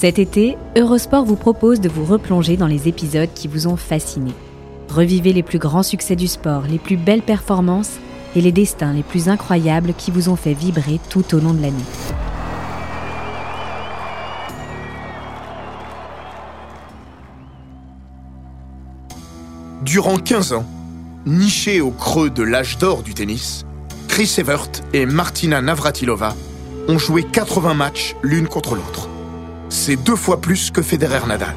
Cet été, Eurosport vous propose de vous replonger dans les épisodes qui vous ont fasciné. Revivez les plus grands succès du sport, les plus belles performances et les destins les plus incroyables qui vous ont fait vibrer tout au long de l'année. Durant 15 ans, nichés au creux de l'âge d'or du tennis, Chris Evert et Martina Navratilova ont joué 80 matchs l'une contre l'autre. C'est deux fois plus que Federer Nadal,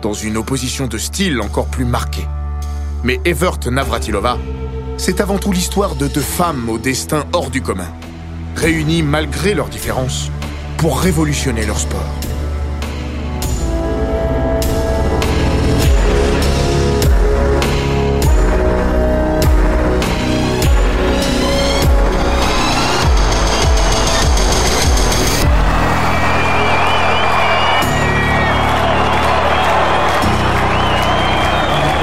dans une opposition de style encore plus marquée. Mais Evert Navratilova, c'est avant tout l'histoire de deux femmes au destin hors du commun, réunies malgré leurs différences pour révolutionner leur sport.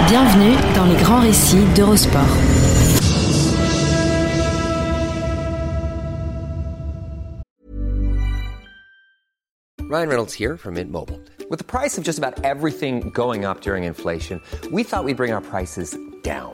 Bienvenue dans les grands récits d'Eurosport. Ryan Reynolds here from Mint Mobile. With the price of just about everything going up during inflation, we thought we'd bring our prices down.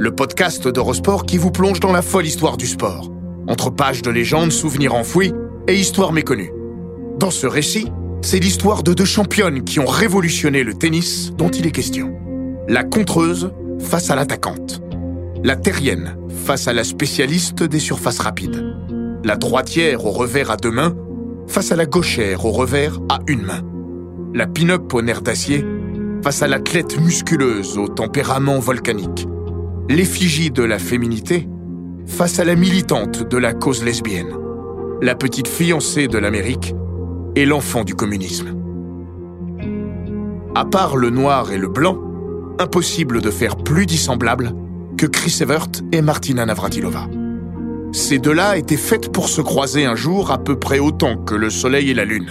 le podcast d'Eurosport qui vous plonge dans la folle histoire du sport, entre pages de légendes, souvenirs enfouis et histoires méconnues. Dans ce récit, c'est l'histoire de deux championnes qui ont révolutionné le tennis dont il est question. La contreuse face à l'attaquante. La terrienne face à la spécialiste des surfaces rapides. La droitière au revers à deux mains face à la gauchère au revers à une main. La pin-up au nerf d'acier face à l'athlète musculeuse au tempérament volcanique. L'effigie de la féminité face à la militante de la cause lesbienne. La petite fiancée de l'Amérique et l'enfant du communisme. À part le noir et le blanc, impossible de faire plus dissemblable que Chris Evert et Martina Navratilova. Ces deux-là étaient faites pour se croiser un jour à peu près autant que le soleil et la lune.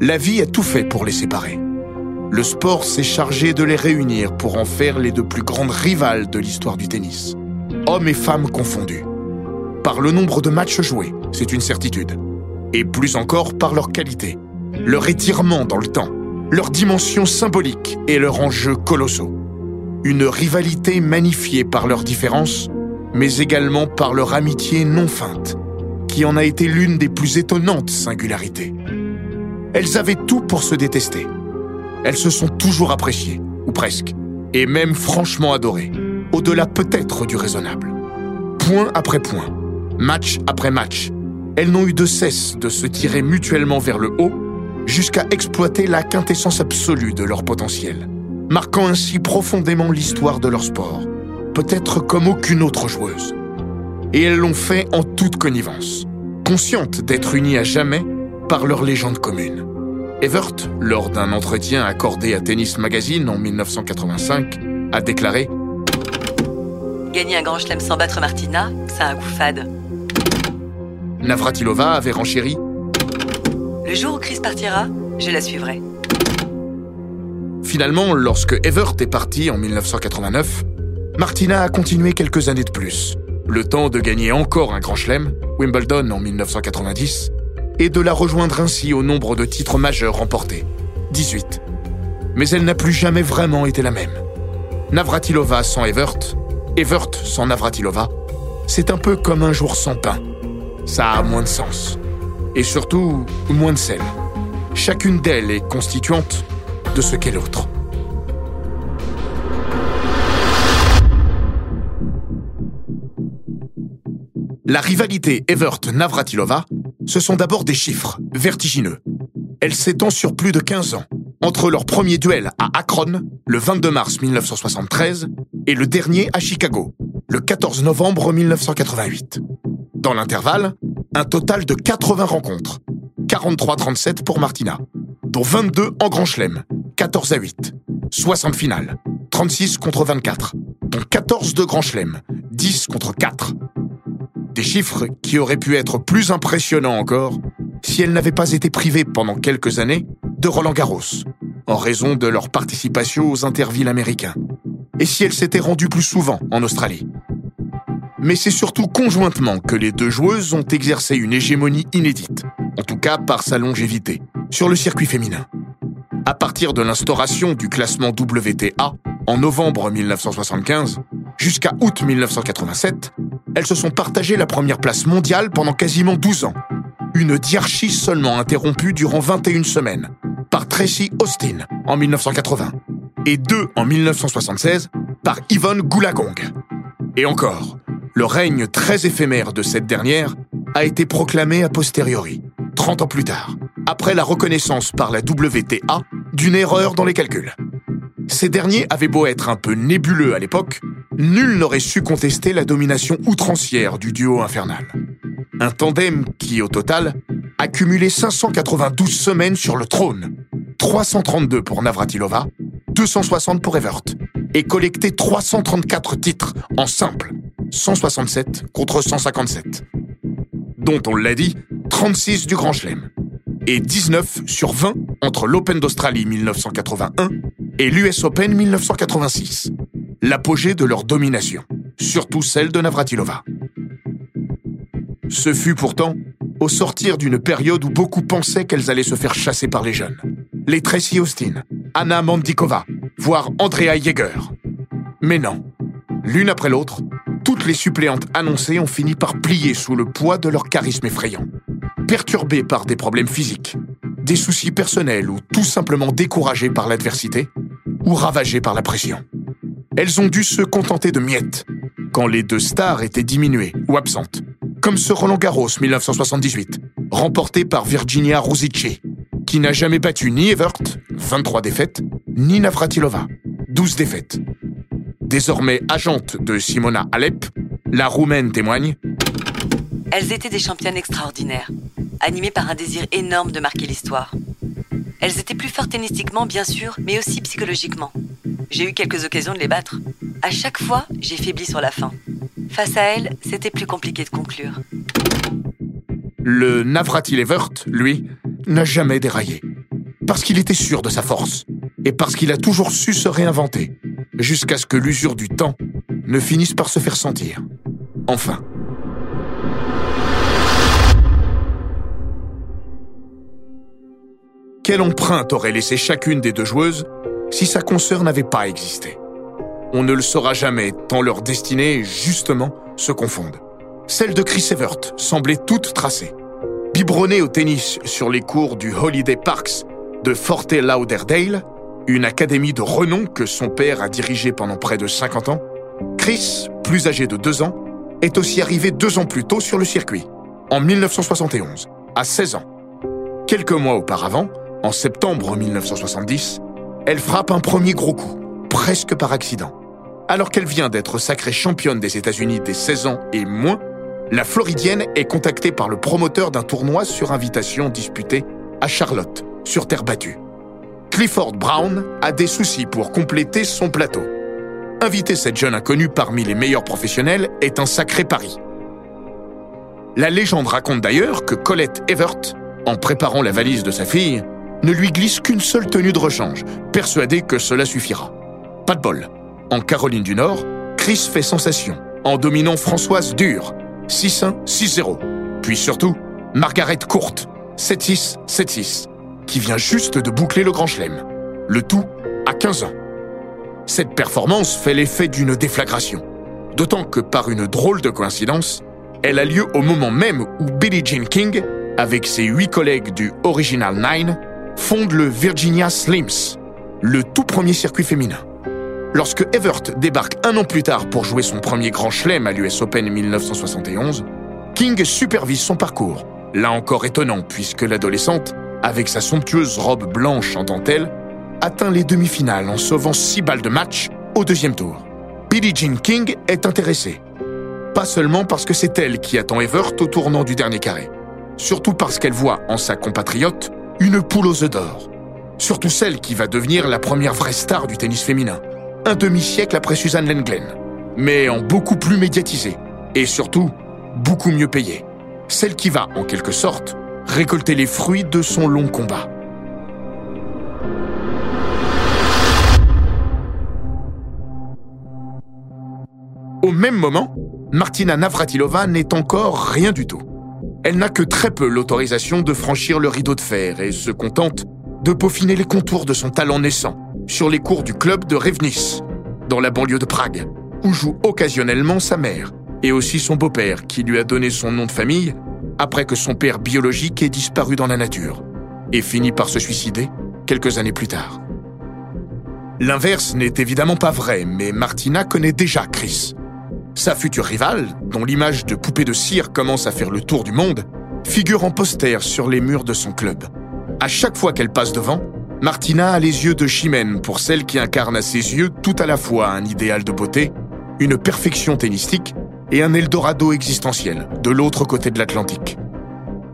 La vie a tout fait pour les séparer. Le sport s'est chargé de les réunir pour en faire les deux plus grandes rivales de l'histoire du tennis. Hommes et femmes confondus. Par le nombre de matchs joués, c'est une certitude. Et plus encore par leur qualité, leur étirement dans le temps, leur dimension symbolique et leur enjeu colossaux. Une rivalité magnifiée par leurs différences, mais également par leur amitié non feinte, qui en a été l'une des plus étonnantes singularités. Elles avaient tout pour se détester. Elles se sont toujours appréciées, ou presque, et même franchement adorées, au-delà peut-être du raisonnable. Point après point, match après match, elles n'ont eu de cesse de se tirer mutuellement vers le haut jusqu'à exploiter la quintessence absolue de leur potentiel, marquant ainsi profondément l'histoire de leur sport, peut-être comme aucune autre joueuse. Et elles l'ont fait en toute connivence, conscientes d'être unies à jamais par leur légende commune. Evert, lors d'un entretien accordé à Tennis Magazine en 1985, a déclaré Gagner un grand chelem sans battre Martina, c'est un coup fade. Navratilova avait renchéri Le jour où Chris partira, je la suivrai. Finalement, lorsque Evert est parti en 1989, Martina a continué quelques années de plus, le temps de gagner encore un grand chelem, Wimbledon en 1990, et de la rejoindre ainsi au nombre de titres majeurs remportés, 18. Mais elle n'a plus jamais vraiment été la même. Navratilova sans Evert, Evert sans Navratilova, c'est un peu comme un jour sans pain. Ça a moins de sens. Et surtout, moins de sel. Chacune d'elles est constituante de ce qu'est l'autre. La rivalité Evert-Navratilova, ce sont d'abord des chiffres vertigineux. Elle s'étend sur plus de 15 ans, entre leur premier duel à Akron, le 22 mars 1973, et le dernier à Chicago, le 14 novembre 1988. Dans l'intervalle, un total de 80 rencontres. 43-37 pour Martina, dont 22 en Grand Chelem, 14 à 8. 60 finales, 36 contre 24, dont 14 de Grand Chelem, 10 contre 4. Des chiffres qui auraient pu être plus impressionnants encore si elles n'avaient pas été privées pendant quelques années de Roland Garros, en raison de leur participation aux intervilles américains, et si elles s'étaient rendues plus souvent en Australie. Mais c'est surtout conjointement que les deux joueuses ont exercé une hégémonie inédite, en tout cas par sa longévité, sur le circuit féminin. À partir de l'instauration du classement WTA en novembre 1975 jusqu'à août 1987, elles se sont partagées la première place mondiale pendant quasiment 12 ans. Une diarchie seulement interrompue durant 21 semaines par Tracy Austin en 1980 et deux en 1976 par Yvonne Goulagong. Et encore, le règne très éphémère de cette dernière a été proclamé a posteriori, 30 ans plus tard, après la reconnaissance par la WTA d'une erreur dans les calculs. Ces derniers avaient beau être un peu nébuleux à l'époque, nul n'aurait su contester la domination outrancière du duo infernal. Un tandem qui, au total, a cumulé 592 semaines sur le trône, 332 pour Navratilova, 260 pour Evert, et collecté 334 titres en simple, 167 contre 157. Dont, on l'a dit, 36 du Grand Chelem, et 19 sur 20 entre l'Open d'Australie 1981 et l'US Open 1986. L'apogée de leur domination, surtout celle de Navratilova. Ce fut pourtant au sortir d'une période où beaucoup pensaient qu'elles allaient se faire chasser par les jeunes. Les Tracy Austin, Anna Mandikova, voire Andrea Jaeger. Mais non. L'une après l'autre, toutes les suppléantes annoncées ont fini par plier sous le poids de leur charisme effrayant. Perturbées par des problèmes physiques, des soucis personnels ou tout simplement découragées par l'adversité, ou ravagées par la pression. Elles ont dû se contenter de miettes, quand les deux stars étaient diminuées ou absentes, comme ce Roland Garros 1978, remporté par Virginia Rosici, qui n'a jamais battu ni Evert, 23 défaites, ni Navratilova, 12 défaites. Désormais agente de Simona Alep, la Roumaine témoigne Elles étaient des championnes extraordinaires, animées par un désir énorme de marquer l'histoire. Elles étaient plus fortes tennistiquement, bien sûr, mais aussi psychologiquement. J'ai eu quelques occasions de les battre. À chaque fois, j'ai faibli sur la fin. Face à elles, c'était plus compliqué de conclure. Le Navratil Evert, lui, n'a jamais déraillé. Parce qu'il était sûr de sa force. Et parce qu'il a toujours su se réinventer. Jusqu'à ce que l'usure du temps ne finisse par se faire sentir. Enfin. Quelle empreinte aurait laissé chacune des deux joueuses si sa consoeur n'avait pas existé On ne le saura jamais, tant leurs destinées, justement, se confondent. Celle de Chris Evert semblait toute tracée. Biberonnée au tennis sur les cours du Holiday Parks de Fort Lauderdale, une académie de renom que son père a dirigée pendant près de 50 ans, Chris, plus âgé de deux ans, est aussi arrivé deux ans plus tôt sur le circuit, en 1971, à 16 ans. Quelques mois auparavant, en septembre 1970, elle frappe un premier gros coup, presque par accident. Alors qu'elle vient d'être sacrée championne des États-Unis des 16 ans et moins, la Floridienne est contactée par le promoteur d'un tournoi sur invitation disputé à Charlotte, sur terre battue. Clifford Brown a des soucis pour compléter son plateau. Inviter cette jeune inconnue parmi les meilleurs professionnels est un sacré pari. La légende raconte d'ailleurs que Colette Evert, en préparant la valise de sa fille, ne lui glisse qu'une seule tenue de rechange, persuadée que cela suffira. Pas de bol. En Caroline du Nord, Chris fait sensation en dominant Françoise Dure, 6-1, 6-0. Puis surtout, Margaret Courte, 7-6, 7-6, qui vient juste de boucler le Grand Chelem. Le tout à 15 ans. Cette performance fait l'effet d'une déflagration. D'autant que par une drôle de coïncidence, elle a lieu au moment même où Billie Jean King, avec ses huit collègues du Original Nine, fonde le Virginia Slims, le tout premier circuit féminin. Lorsque Evert débarque un an plus tard pour jouer son premier grand chelem à l'US Open 1971, King supervise son parcours. Là encore étonnant puisque l'adolescente, avec sa somptueuse robe blanche en dentelle, atteint les demi-finales en sauvant six balles de match au deuxième tour. Billie Jean King est intéressée. Pas seulement parce que c'est elle qui attend Evert au tournant du dernier carré, surtout parce qu'elle voit en sa compatriote une poule aux œufs d'or, Surtout celle qui va devenir la première vraie star du tennis féminin. Un demi-siècle après Suzanne Lenglen. Mais en beaucoup plus médiatisée. Et surtout, beaucoup mieux payée. Celle qui va, en quelque sorte, récolter les fruits de son long combat. Au même moment, Martina Navratilova n'est encore rien du tout. Elle n'a que très peu l'autorisation de franchir le rideau de fer et se contente de peaufiner les contours de son talent naissant sur les cours du club de Revnis, dans la banlieue de Prague, où joue occasionnellement sa mère et aussi son beau-père qui lui a donné son nom de famille après que son père biologique ait disparu dans la nature et fini par se suicider quelques années plus tard. L'inverse n'est évidemment pas vrai, mais Martina connaît déjà Chris. Sa future rivale, dont l'image de poupée de cire commence à faire le tour du monde, figure en poster sur les murs de son club. À chaque fois qu'elle passe devant, Martina a les yeux de Chimène pour celle qui incarne à ses yeux tout à la fois un idéal de beauté, une perfection tennistique et un Eldorado existentiel de l'autre côté de l'Atlantique.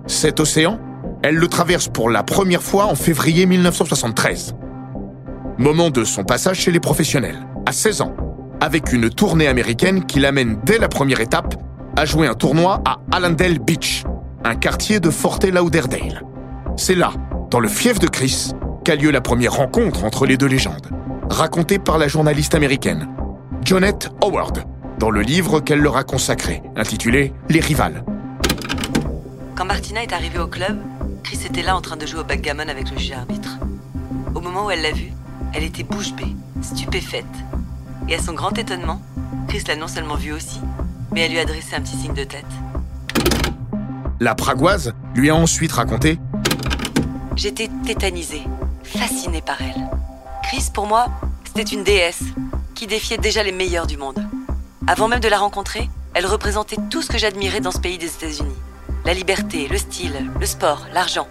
Cet océan, elle le traverse pour la première fois en février 1973. Moment de son passage chez les professionnels, à 16 ans, avec une tournée américaine qui l'amène dès la première étape à jouer un tournoi à Allendale Beach, un quartier de Fort Lauderdale. C'est là, dans le fief de Chris, qu'a lieu la première rencontre entre les deux légendes, racontée par la journaliste américaine Jonette Howard, dans le livre qu'elle leur a consacré, intitulé Les rivales. Quand Martina est arrivée au club, Chris était là en train de jouer au backgammon avec le juge arbitre. Au moment où elle l'a vu, elle était bouche bée, stupéfaite. Et à son grand étonnement, Chris l'a non seulement vue aussi, mais elle lui a adressé un petit signe de tête. La Pragoise lui a ensuite raconté J'étais tétanisée, fascinée par elle. Chris, pour moi, c'était une déesse qui défiait déjà les meilleurs du monde. Avant même de la rencontrer, elle représentait tout ce que j'admirais dans ce pays des États-Unis. La liberté, le style, le sport, l'argent.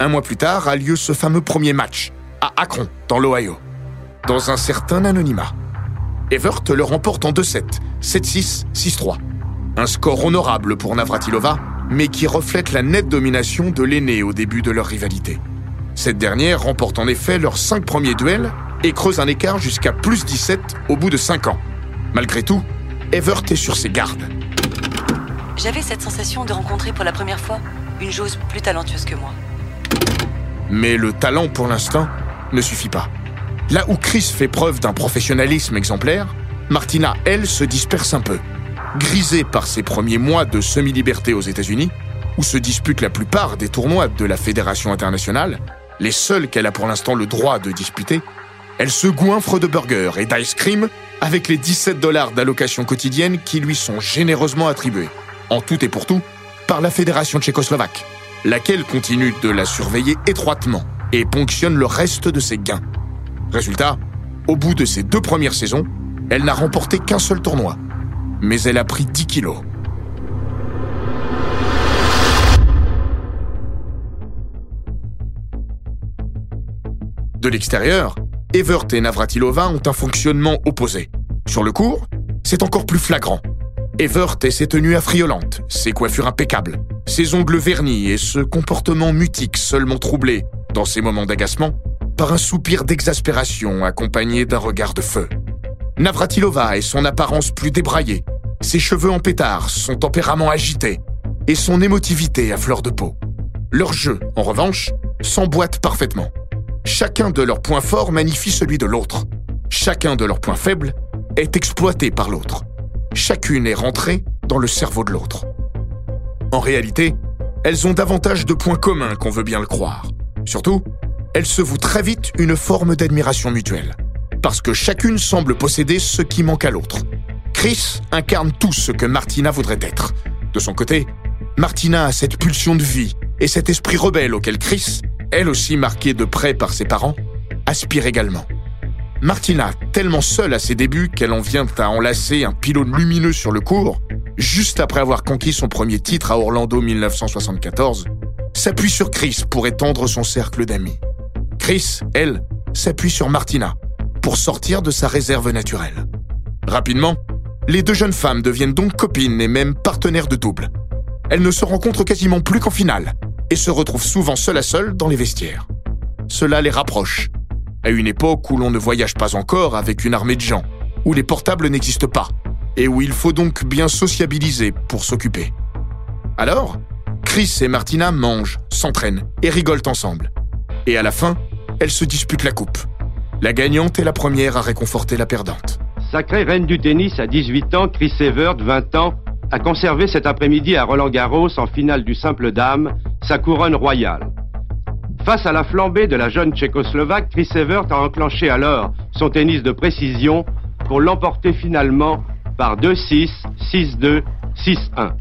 Un mois plus tard a lieu ce fameux premier match, à Akron, dans l'Ohio, dans un certain anonymat. Evert le remporte en 2-7, 7-6, 6-3. Un score honorable pour Navratilova, mais qui reflète la nette domination de l'aîné au début de leur rivalité. Cette dernière remporte en effet leurs cinq premiers duels et creuse un écart jusqu'à plus 17 au bout de 5 ans. Malgré tout, Evert est sur ses gardes. J'avais cette sensation de rencontrer pour la première fois une joueuse plus talentueuse que moi. Mais le talent, pour l'instant, ne suffit pas. Là où Chris fait preuve d'un professionnalisme exemplaire, Martina, elle, se disperse un peu. Grisée par ses premiers mois de semi-liberté aux États-Unis, où se disputent la plupart des tournois de la Fédération internationale, les seuls qu'elle a pour l'instant le droit de disputer, elle se goinfre de burgers et d'ice cream avec les 17 dollars d'allocation quotidienne qui lui sont généreusement attribués, en tout et pour tout, par la Fédération tchécoslovaque, laquelle continue de la surveiller étroitement et ponctionne le reste de ses gains. Résultat, au bout de ses deux premières saisons, elle n'a remporté qu'un seul tournoi, mais elle a pris 10 kilos. De l'extérieur, Evert et Navratilova ont un fonctionnement opposé. Sur le cours, c'est encore plus flagrant. Evert et ses tenues affriolantes, ses coiffures impeccables, ses ongles vernis et ce comportement mutique seulement troublé, dans ses moments d'agacement, par un soupir d'exaspération accompagné d'un regard de feu. Navratilova et son apparence plus débraillée, ses cheveux en pétard, son tempérament agité et son émotivité à fleur de peau. Leur jeu, en revanche, s'emboîte parfaitement. Chacun de leurs points forts magnifie celui de l'autre. Chacun de leurs points faibles est exploité par l'autre. Chacune est rentrée dans le cerveau de l'autre. En réalité, elles ont davantage de points communs qu'on veut bien le croire. Surtout, elles se vouent très vite une forme d'admiration mutuelle. Parce que chacune semble posséder ce qui manque à l'autre. Chris incarne tout ce que Martina voudrait être. De son côté, Martina a cette pulsion de vie et cet esprit rebelle auquel Chris elle aussi marquée de près par ses parents, aspire également. Martina, tellement seule à ses débuts qu'elle en vient à enlacer un pylône lumineux sur le cours, juste après avoir conquis son premier titre à Orlando 1974, s'appuie sur Chris pour étendre son cercle d'amis. Chris, elle, s'appuie sur Martina pour sortir de sa réserve naturelle. Rapidement, les deux jeunes femmes deviennent donc copines et même partenaires de double. Elles ne se rencontrent quasiment plus qu'en finale, et se retrouvent souvent seul à seul dans les vestiaires. cela les rapproche. À une époque où l'on ne voyage pas encore avec une armée de gens, où les portables n'existent pas, et où il faut donc bien sociabiliser pour s'occuper. Alors, Chris et Martina mangent, s'entraînent et rigolent ensemble. Et à la fin, elles se disputent la coupe. La gagnante est la première à réconforter la perdante. Sacrée reine du tennis à 18 ans, Chris Evert, 20 ans, a conservé cet après-midi à Roland Garros en finale du simple dame sa couronne royale. Face à la flambée de la jeune tchécoslovaque, Chris Evert a enclenché alors son tennis de précision pour l'emporter finalement par 2-6, 6-2, 6-1.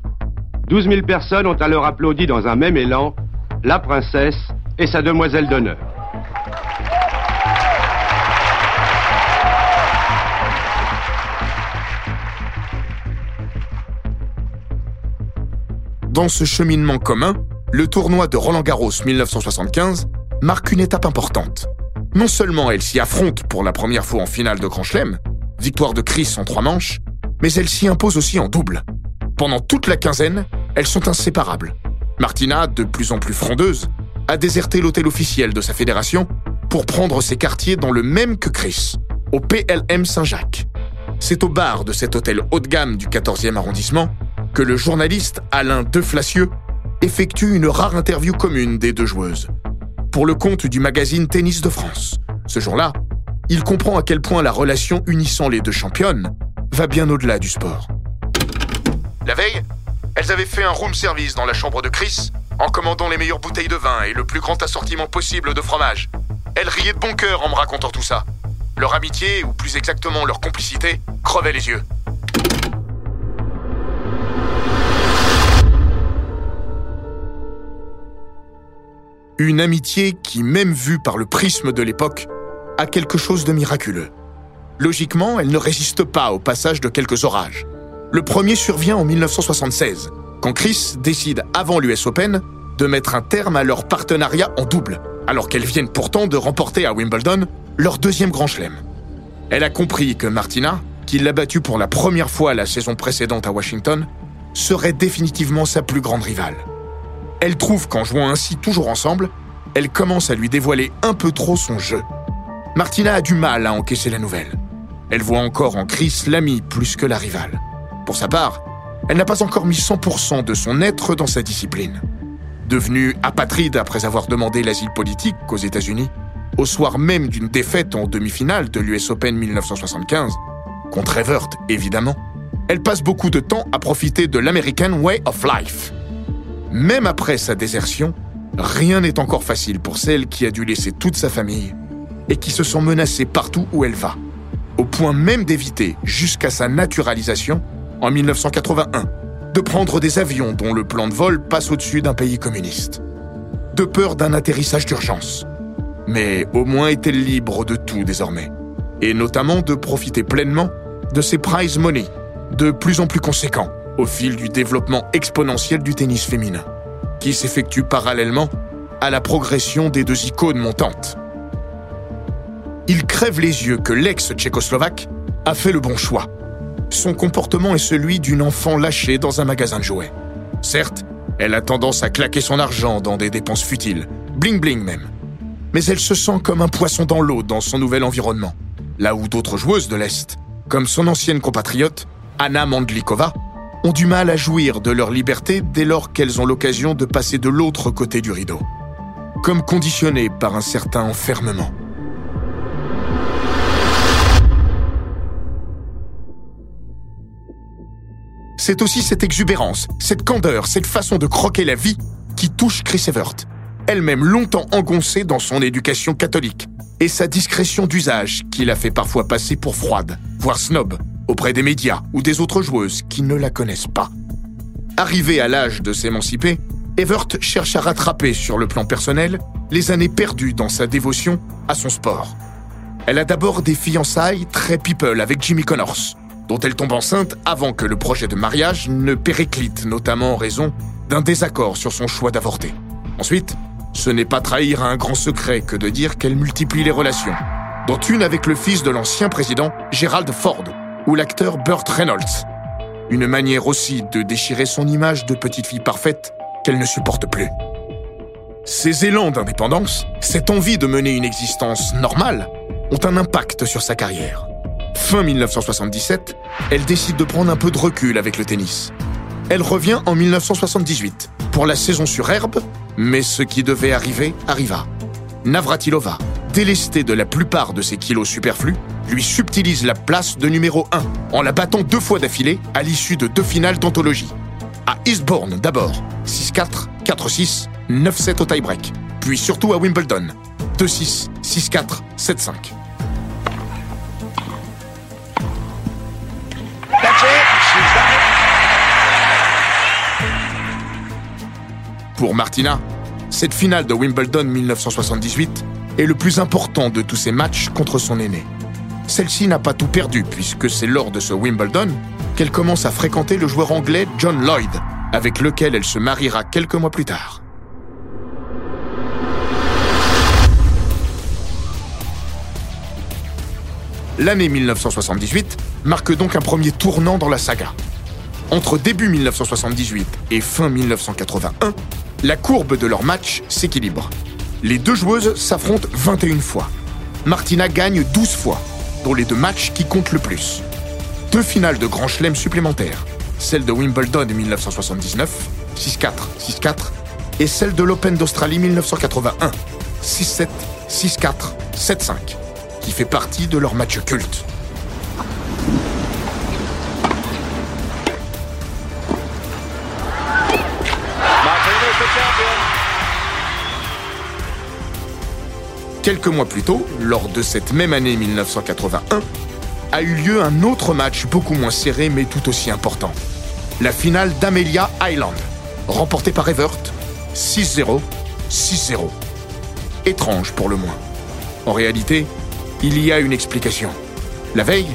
12 000 personnes ont alors applaudi dans un même élan la princesse et sa demoiselle d'honneur. Dans ce cheminement commun, le tournoi de Roland Garros 1975 marque une étape importante. Non seulement elle s'y affronte pour la première fois en finale de Grand Chelem, victoire de Chris en trois manches, mais elle s'y impose aussi en double. Pendant toute la quinzaine, elles sont inséparables. Martina, de plus en plus frondeuse, a déserté l'hôtel officiel de sa fédération pour prendre ses quartiers dans le même que Chris, au PLM Saint-Jacques. C'est au bar de cet hôtel haut de gamme du 14e arrondissement que le journaliste Alain Deflacieux effectue une rare interview commune des deux joueuses. Pour le compte du magazine Tennis de France. Ce jour-là, il comprend à quel point la relation unissant les deux championnes va bien au-delà du sport. La veille, elles avaient fait un room service dans la chambre de Chris en commandant les meilleures bouteilles de vin et le plus grand assortiment possible de fromage. Elles riaient de bon cœur en me racontant tout ça. Leur amitié, ou plus exactement leur complicité, crevait les yeux. Une amitié qui, même vue par le prisme de l'époque, a quelque chose de miraculeux. Logiquement, elle ne résiste pas au passage de quelques orages. Le premier survient en 1976, quand Chris décide, avant l'US Open, de mettre un terme à leur partenariat en double, alors qu'elles viennent pourtant de remporter à Wimbledon leur deuxième grand chelem. Elle a compris que Martina, qui l'a battue pour la première fois la saison précédente à Washington, serait définitivement sa plus grande rivale. Elle trouve qu'en jouant ainsi toujours ensemble, elle commence à lui dévoiler un peu trop son jeu. Martina a du mal à encaisser la nouvelle. Elle voit encore en Chris l'ami plus que la rivale. Pour sa part, elle n'a pas encore mis 100% de son être dans sa discipline. Devenue apatride après avoir demandé l'asile politique aux États-Unis, au soir même d'une défaite en demi-finale de l'US Open 1975, contre Evert évidemment, elle passe beaucoup de temps à profiter de l'American Way of Life. Même après sa désertion, rien n'est encore facile pour celle qui a dû laisser toute sa famille et qui se sent menacée partout où elle va, au point même d'éviter, jusqu'à sa naturalisation, en 1981, de prendre des avions dont le plan de vol passe au-dessus d'un pays communiste. De peur d'un atterrissage d'urgence. Mais au moins est-elle libre de tout désormais, et notamment de profiter pleinement de ses prize money, de plus en plus conséquents, au fil du développement exponentiel du tennis féminin, qui s'effectue parallèlement à la progression des deux icônes montantes. Il crève les yeux que l'ex-tchécoslovaque a fait le bon choix. Son comportement est celui d'une enfant lâchée dans un magasin de jouets. Certes, elle a tendance à claquer son argent dans des dépenses futiles, bling bling même. Mais elle se sent comme un poisson dans l'eau dans son nouvel environnement, là où d'autres joueuses de l'Est, comme son ancienne compatriote, Anna Mandlikova, ont du mal à jouir de leur liberté dès lors qu'elles ont l'occasion de passer de l'autre côté du rideau, comme conditionnées par un certain enfermement. C'est aussi cette exubérance, cette candeur, cette façon de croquer la vie qui touche Chris Evert, elle-même longtemps engoncée dans son éducation catholique, et sa discrétion d'usage qui la fait parfois passer pour froide, voire snob, auprès des médias ou des autres joueuses qui ne la connaissent pas. Arrivée à l'âge de s'émanciper, Evert cherche à rattraper sur le plan personnel les années perdues dans sa dévotion à son sport. Elle a d'abord des fiançailles très people avec Jimmy Connors, dont elle tombe enceinte avant que le projet de mariage ne périclite, notamment en raison d'un désaccord sur son choix d'avorter. Ensuite, ce n'est pas trahir un grand secret que de dire qu'elle multiplie les relations, dont une avec le fils de l'ancien président Gerald Ford, ou l'acteur Burt Reynolds. Une manière aussi de déchirer son image de petite fille parfaite qu'elle ne supporte plus. Ses élans d'indépendance, cette envie de mener une existence normale, ont un impact sur sa carrière. Fin 1977, elle décide de prendre un peu de recul avec le tennis. Elle revient en 1978 pour la saison sur herbe, mais ce qui devait arriver arriva. Navratilova, délestée de la plupart de ses kilos superflus, lui subtilise la place de numéro 1 en la battant deux fois d'affilée à l'issue de deux finales d'anthologie. À Eastbourne d'abord, 6-4, 4-6, 9-7 au tie-break, puis surtout à Wimbledon, 2-6, 6-4, 7-5. Pour Martina, cette finale de Wimbledon 1978 est le plus important de tous ses matchs contre son aîné. Celle-ci n'a pas tout perdu puisque c'est lors de ce Wimbledon qu'elle commence à fréquenter le joueur anglais John Lloyd, avec lequel elle se mariera quelques mois plus tard. L'année 1978 marque donc un premier tournant dans la saga. Entre début 1978 et fin 1981, la courbe de leur match s'équilibre. Les deux joueuses s'affrontent 21 fois. Martina gagne 12 fois, les deux matchs qui comptent le plus. Deux finales de Grand Chelem supplémentaires, celle de Wimbledon 1979, 6-4, 6-4, et celle de l'Open d'Australie 1981, 6-7, 6-4, 7-5, qui fait partie de leur match culte. Quelques mois plus tôt, lors de cette même année 1981, a eu lieu un autre match beaucoup moins serré mais tout aussi important. La finale d'Amelia Island, remportée par Evert, 6-0, 6-0. Étrange pour le moins. En réalité, il y a une explication. La veille,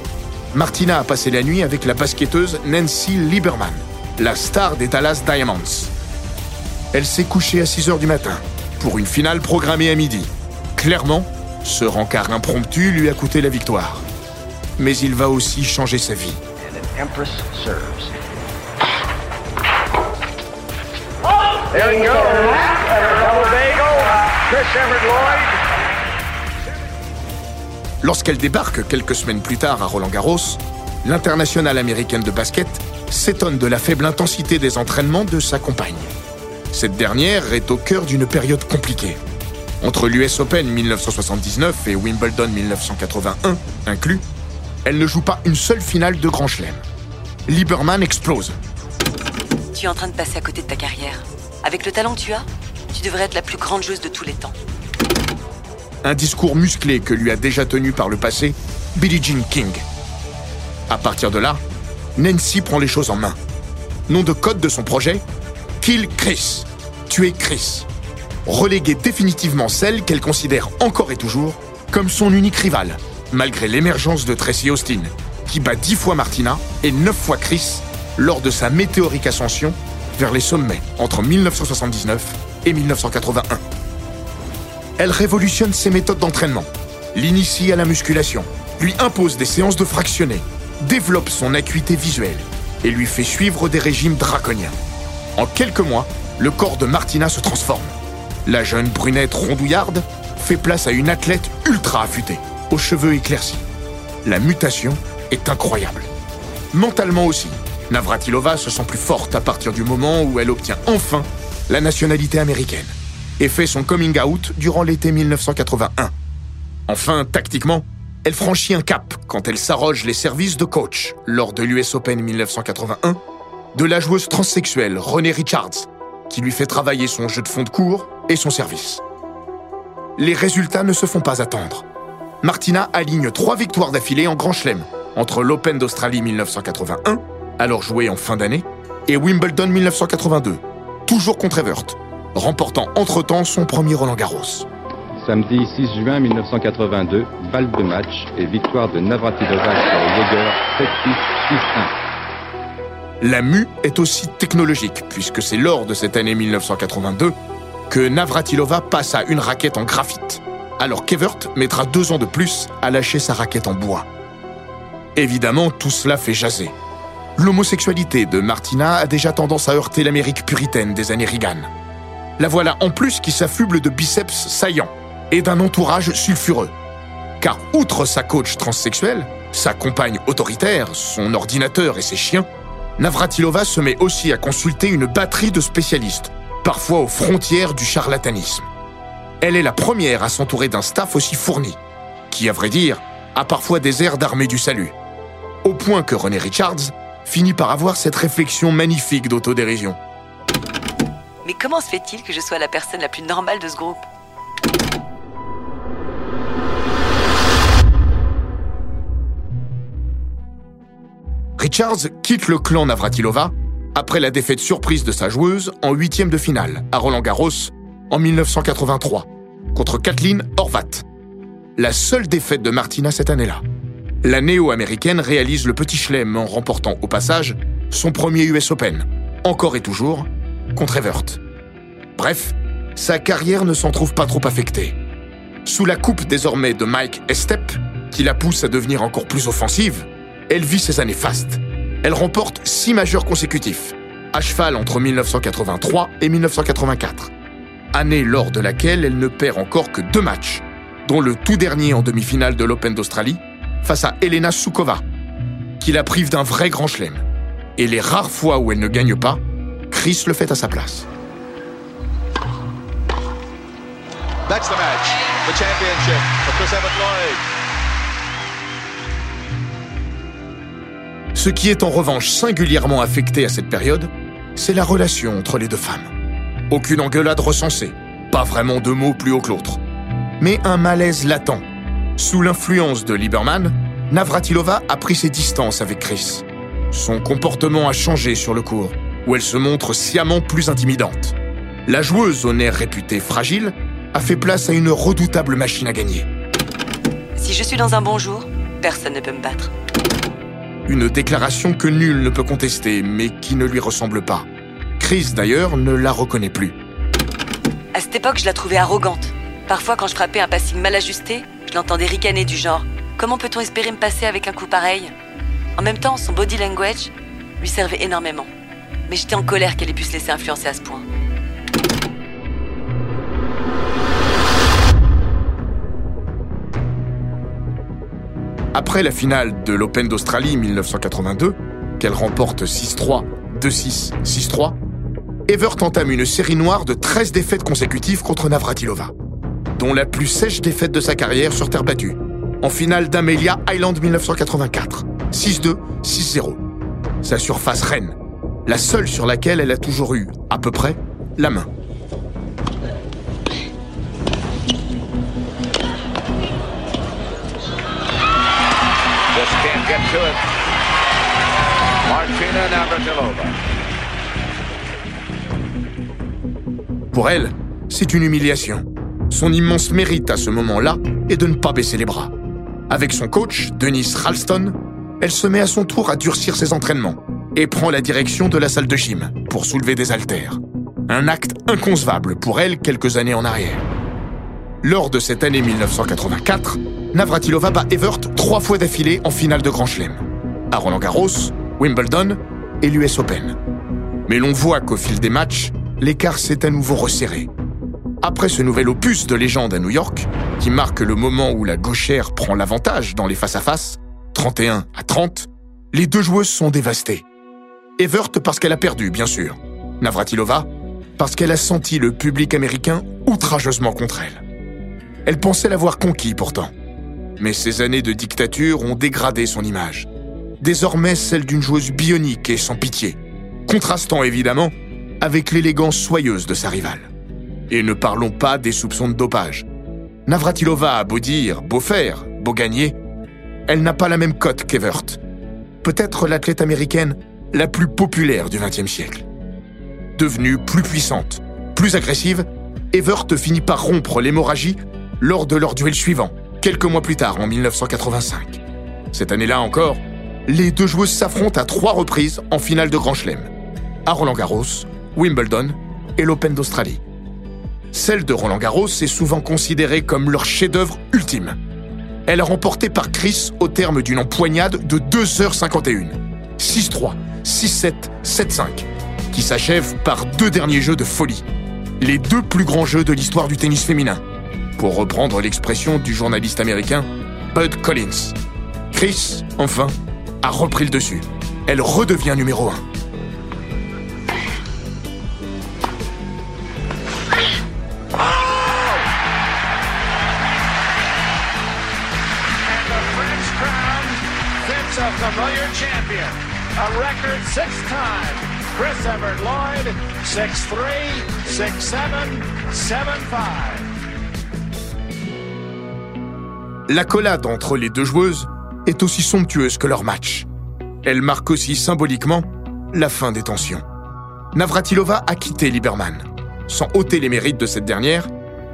Martina a passé la nuit avec la basketteuse Nancy Lieberman, la star des Dallas Diamonds. Elle s'est couchée à 6 h du matin pour une finale programmée à midi. Clairement, ce rencard impromptu lui a coûté la victoire. Mais il va aussi changer sa vie. Lorsqu'elle débarque quelques semaines plus tard à Roland Garros, l'internationale américaine de basket s'étonne de la faible intensité des entraînements de sa compagne. Cette dernière est au cœur d'une période compliquée. Entre l'US Open 1979 et Wimbledon 1981 inclus, elle ne joue pas une seule finale de Grand Chelem. Lieberman explose. Tu es en train de passer à côté de ta carrière. Avec le talent que tu as, tu devrais être la plus grande joueuse de tous les temps. Un discours musclé que lui a déjà tenu par le passé Billie Jean King. À partir de là, Nancy prend les choses en main. Nom de code de son projet Kill Chris. Tuer Chris reléguer définitivement celle qu'elle considère encore et toujours comme son unique rivale, malgré l'émergence de Tracy Austin, qui bat dix fois Martina et neuf fois Chris lors de sa météorique ascension vers les sommets entre 1979 et 1981. Elle révolutionne ses méthodes d'entraînement, l'initie à la musculation, lui impose des séances de fractionnés, développe son acuité visuelle et lui fait suivre des régimes draconiens. En quelques mois, le corps de Martina se transforme. La jeune brunette rondouillarde fait place à une athlète ultra affûtée, aux cheveux éclaircis. La mutation est incroyable. Mentalement aussi, Navratilova se sent plus forte à partir du moment où elle obtient enfin la nationalité américaine et fait son coming out durant l'été 1981. Enfin, tactiquement, elle franchit un cap quand elle s'arroge les services de coach lors de l'US Open 1981 de la joueuse transsexuelle Renée Richards, qui lui fait travailler son jeu de fond de cours et son service. Les résultats ne se font pas attendre. Martina aligne trois victoires d'affilée en Grand Chelem, entre l'Open d'Australie 1981, alors joué en fin d'année, et Wimbledon 1982, toujours contre Evert, remportant entre-temps son premier Roland Garros. Samedi 6 juin 1982, balle de match et victoire de Navratilova sur Jaeger 7-6, 6-1. La mue est aussi technologique, puisque c'est lors de cette année 1982 que Navratilova passe à une raquette en graphite, alors qu'Evert mettra deux ans de plus à lâcher sa raquette en bois. Évidemment, tout cela fait jaser. L'homosexualité de Martina a déjà tendance à heurter l'Amérique puritaine des années Reagan. La voilà en plus qui s'affuble de biceps saillants et d'un entourage sulfureux. Car outre sa coach transsexuelle, sa compagne autoritaire, son ordinateur et ses chiens, Navratilova se met aussi à consulter une batterie de spécialistes, parfois aux frontières du charlatanisme. Elle est la première à s'entourer d'un staff aussi fourni, qui, à vrai dire, a parfois des airs d'armée du salut. Au point que René Richards finit par avoir cette réflexion magnifique d'autodérision. Mais comment se fait-il que je sois la personne la plus normale de ce groupe? Richards quitte le clan Navratilova après la défaite surprise de sa joueuse en huitième de finale à Roland Garros en 1983 contre Kathleen Horvat. La seule défaite de Martina cette année-là. La néo-américaine réalise le petit chelem en remportant au passage son premier US Open, encore et toujours, contre Evert. Bref, sa carrière ne s'en trouve pas trop affectée. Sous la coupe désormais de Mike Estep, qui la pousse à devenir encore plus offensive, elle vit ses années fastes. Elle remporte six majeurs consécutifs, à cheval entre 1983 et 1984. Année lors de laquelle elle ne perd encore que deux matchs, dont le tout dernier en demi-finale de l'Open d'Australie, face à Elena Soukova, qui la prive d'un vrai grand chelem. Et les rares fois où elle ne gagne pas, Chris le fait à sa place. That's the match, the championship for Chris Lloyd. Ce qui est en revanche singulièrement affecté à cette période, c'est la relation entre les deux femmes. Aucune engueulade recensée, pas vraiment de mots plus haut que l'autre. Mais un malaise latent. Sous l'influence de Lieberman, Navratilova a pris ses distances avec Chris. Son comportement a changé sur le court, où elle se montre sciemment plus intimidante. La joueuse au nerf réputé fragile a fait place à une redoutable machine à gagner. Si je suis dans un bon jour, personne ne peut me battre. Une déclaration que nul ne peut contester, mais qui ne lui ressemble pas. Chris, d'ailleurs, ne la reconnaît plus. À cette époque, je la trouvais arrogante. Parfois, quand je frappais un passing mal ajusté, je l'entendais ricaner du genre Comment peut-on espérer me passer avec un coup pareil? En même temps, son body language lui servait énormément. Mais j'étais en colère qu'elle ait pu se laisser influencer à ce point. Après la finale de l'Open d'Australie 1982, qu'elle remporte 6-3, 2-6, 6-3, Evert entame une série noire de 13 défaites consécutives contre Navratilova, dont la plus sèche défaite de sa carrière sur terre battue, en finale d'Amelia Island 1984, 6-2, 6-0. Sa surface reine, la seule sur laquelle elle a toujours eu, à peu près, la main. Pour elle, c'est une humiliation. Son immense mérite à ce moment-là est de ne pas baisser les bras. Avec son coach, Denise Ralston, elle se met à son tour à durcir ses entraînements et prend la direction de la salle de gym pour soulever des haltères. Un acte inconcevable pour elle quelques années en arrière. Lors de cette année 1984, Navratilova bat Evert trois fois d'affilée en finale de Grand Chelem. À Roland Garros, Wimbledon et l'US Open. Mais l'on voit qu'au fil des matchs, l'écart s'est à nouveau resserré. Après ce nouvel opus de légende à New York, qui marque le moment où la gauchère prend l'avantage dans les face-à-face, 31 à 30, les deux joueuses sont dévastées. Evert parce qu'elle a perdu, bien sûr. Navratilova parce qu'elle a senti le public américain outrageusement contre elle. Elle pensait l'avoir conquis pourtant. Mais ces années de dictature ont dégradé son image. Désormais celle d'une joueuse bionique et sans pitié, contrastant évidemment avec l'élégance soyeuse de sa rivale. Et ne parlons pas des soupçons de dopage. Navratilova a beau dire, beau faire, beau gagner, elle n'a pas la même cote qu'Evert. Peut-être l'athlète américaine la plus populaire du XXe siècle. Devenue plus puissante, plus agressive, Evert finit par rompre l'hémorragie lors de leur duel suivant, quelques mois plus tard, en 1985. Cette année-là encore, les deux joueuses s'affrontent à trois reprises en finale de Grand Chelem, à Roland Garros, Wimbledon et l'Open d'Australie. Celle de Roland Garros est souvent considérée comme leur chef-d'œuvre ultime. Elle est remportée par Chris au terme d'une empoignade de 2h51. 6-3, 6-7, 7-5, qui s'achève par deux derniers jeux de folie. les deux plus grands jeux de l'histoire du tennis féminin, pour reprendre l'expression du journaliste américain Bud Collins. Chris, enfin, a repris le dessus. Elle redevient numéro 1. a record six time. Chris Everett Lloyd, 6'3, 6'7, 7'5. L'accolade entre les deux joueuses est aussi somptueuse que leur match. Elle marque aussi symboliquement la fin des tensions. Navratilova a quitté Lieberman. Sans ôter les mérites de cette dernière,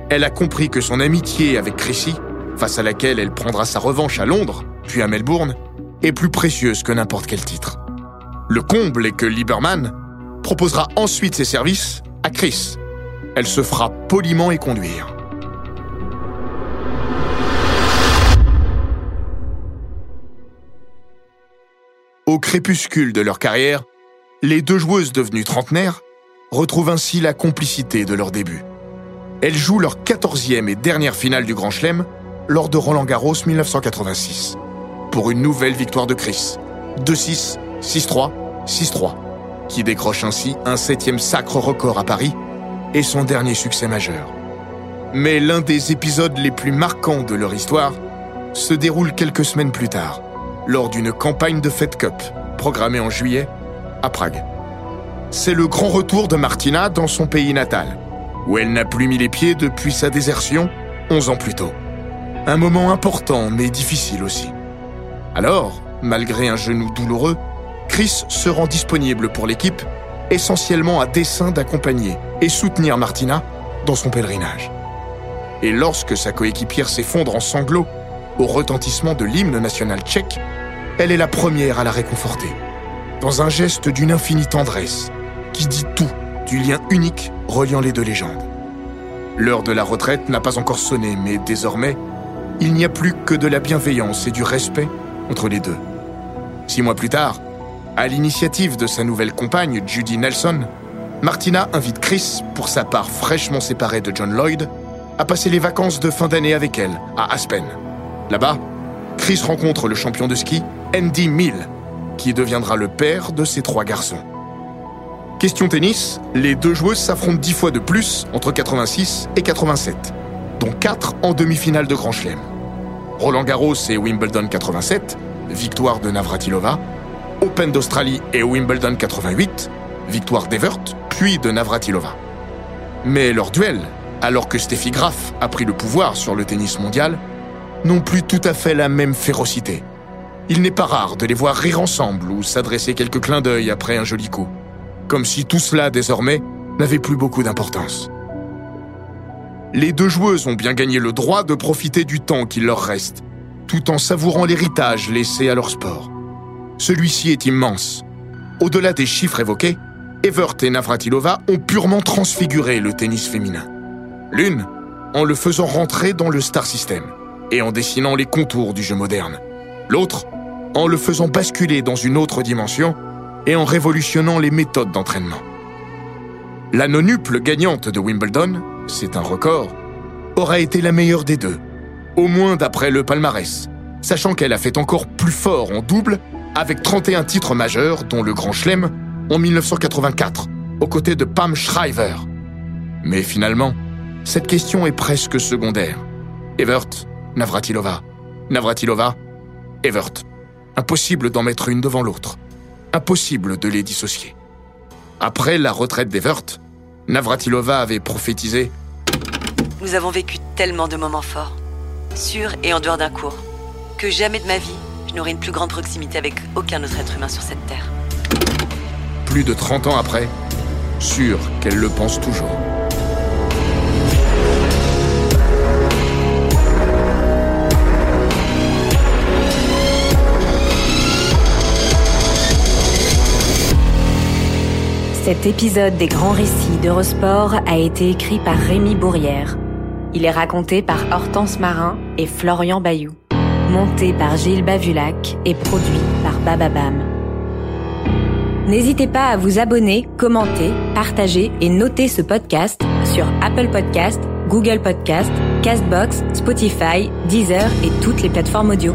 elle a compris que son amitié avec Chrissy, face à laquelle elle prendra sa revanche à Londres, puis à Melbourne, est plus précieuse que n'importe quel titre. Le comble est que Lieberman proposera ensuite ses services à Chris. Elle se fera poliment et conduire. Au crépuscule de leur carrière, les deux joueuses devenues trentenaires retrouvent ainsi la complicité de leur début. Elles jouent leur quatorzième et dernière finale du Grand Chelem lors de Roland Garros 1986 pour une nouvelle victoire de Chris. 2-6, 6-3, 6-3, qui décroche ainsi un septième sacre record à Paris et son dernier succès majeur. Mais l'un des épisodes les plus marquants de leur histoire se déroule quelques semaines plus tard, lors d'une campagne de Fed Cup programmée en juillet à Prague. C'est le grand retour de Martina dans son pays natal, où elle n'a plus mis les pieds depuis sa désertion 11 ans plus tôt. Un moment important mais difficile aussi. Alors, malgré un genou douloureux, Chris se rend disponible pour l'équipe, essentiellement à dessein d'accompagner et soutenir Martina dans son pèlerinage. Et lorsque sa coéquipière s'effondre en sanglots au retentissement de l'hymne national tchèque, elle est la première à la réconforter, dans un geste d'une infinie tendresse qui dit tout du lien unique reliant les deux légendes. L'heure de la retraite n'a pas encore sonné, mais désormais, il n'y a plus que de la bienveillance et du respect entre les deux. Six mois plus tard, à l'initiative de sa nouvelle compagne, Judy Nelson, Martina invite Chris, pour sa part fraîchement séparée de John Lloyd, à passer les vacances de fin d'année avec elle, à Aspen. Là-bas, Chris rencontre le champion de ski, Andy Mill, qui deviendra le père de ses trois garçons. Question tennis, les deux joueuses s'affrontent dix fois de plus entre 86 et 87, dont quatre en demi-finale de Grand Chelem. Roland Garros et Wimbledon 87, victoire de Navratilova. Open d'Australie et Wimbledon 88, victoire d'Evert, puis de Navratilova. Mais leurs duels, alors que Steffi Graf a pris le pouvoir sur le tennis mondial, n'ont plus tout à fait la même férocité. Il n'est pas rare de les voir rire ensemble ou s'adresser quelques clins d'œil après un joli coup. Comme si tout cela, désormais, n'avait plus beaucoup d'importance les deux joueuses ont bien gagné le droit de profiter du temps qu'il leur reste, tout en savourant l'héritage laissé à leur sport. Celui-ci est immense. Au-delà des chiffres évoqués, Evert et Navratilova ont purement transfiguré le tennis féminin. L'une, en le faisant rentrer dans le star system et en dessinant les contours du jeu moderne. L'autre, en le faisant basculer dans une autre dimension et en révolutionnant les méthodes d'entraînement. La nonuple gagnante de Wimbledon, c'est un record, aura été la meilleure des deux, au moins d'après le palmarès, sachant qu'elle a fait encore plus fort en double avec 31 titres majeurs, dont le Grand Chelem en 1984, aux côtés de Pam Shriver. Mais finalement, cette question est presque secondaire. Evert, Navratilova. Navratilova, Evert. Impossible d'en mettre une devant l'autre. Impossible de les dissocier. Après la retraite d'Evert, Navratilova avait prophétisé Nous avons vécu tellement de moments forts, sur et en dehors d'un cours, que jamais de ma vie, je n'aurai une plus grande proximité avec aucun autre être humain sur cette terre. Plus de 30 ans après, sûr qu'elle le pense toujours. Cet épisode des grands récits d'Eurosport a été écrit par Rémi Bourrière. Il est raconté par Hortense Marin et Florian Bayou. Monté par Gilles Bavulac et produit par Bababam. N'hésitez pas à vous abonner, commenter, partager et noter ce podcast sur Apple Podcast, Google Podcast, Castbox, Spotify, Deezer et toutes les plateformes audio.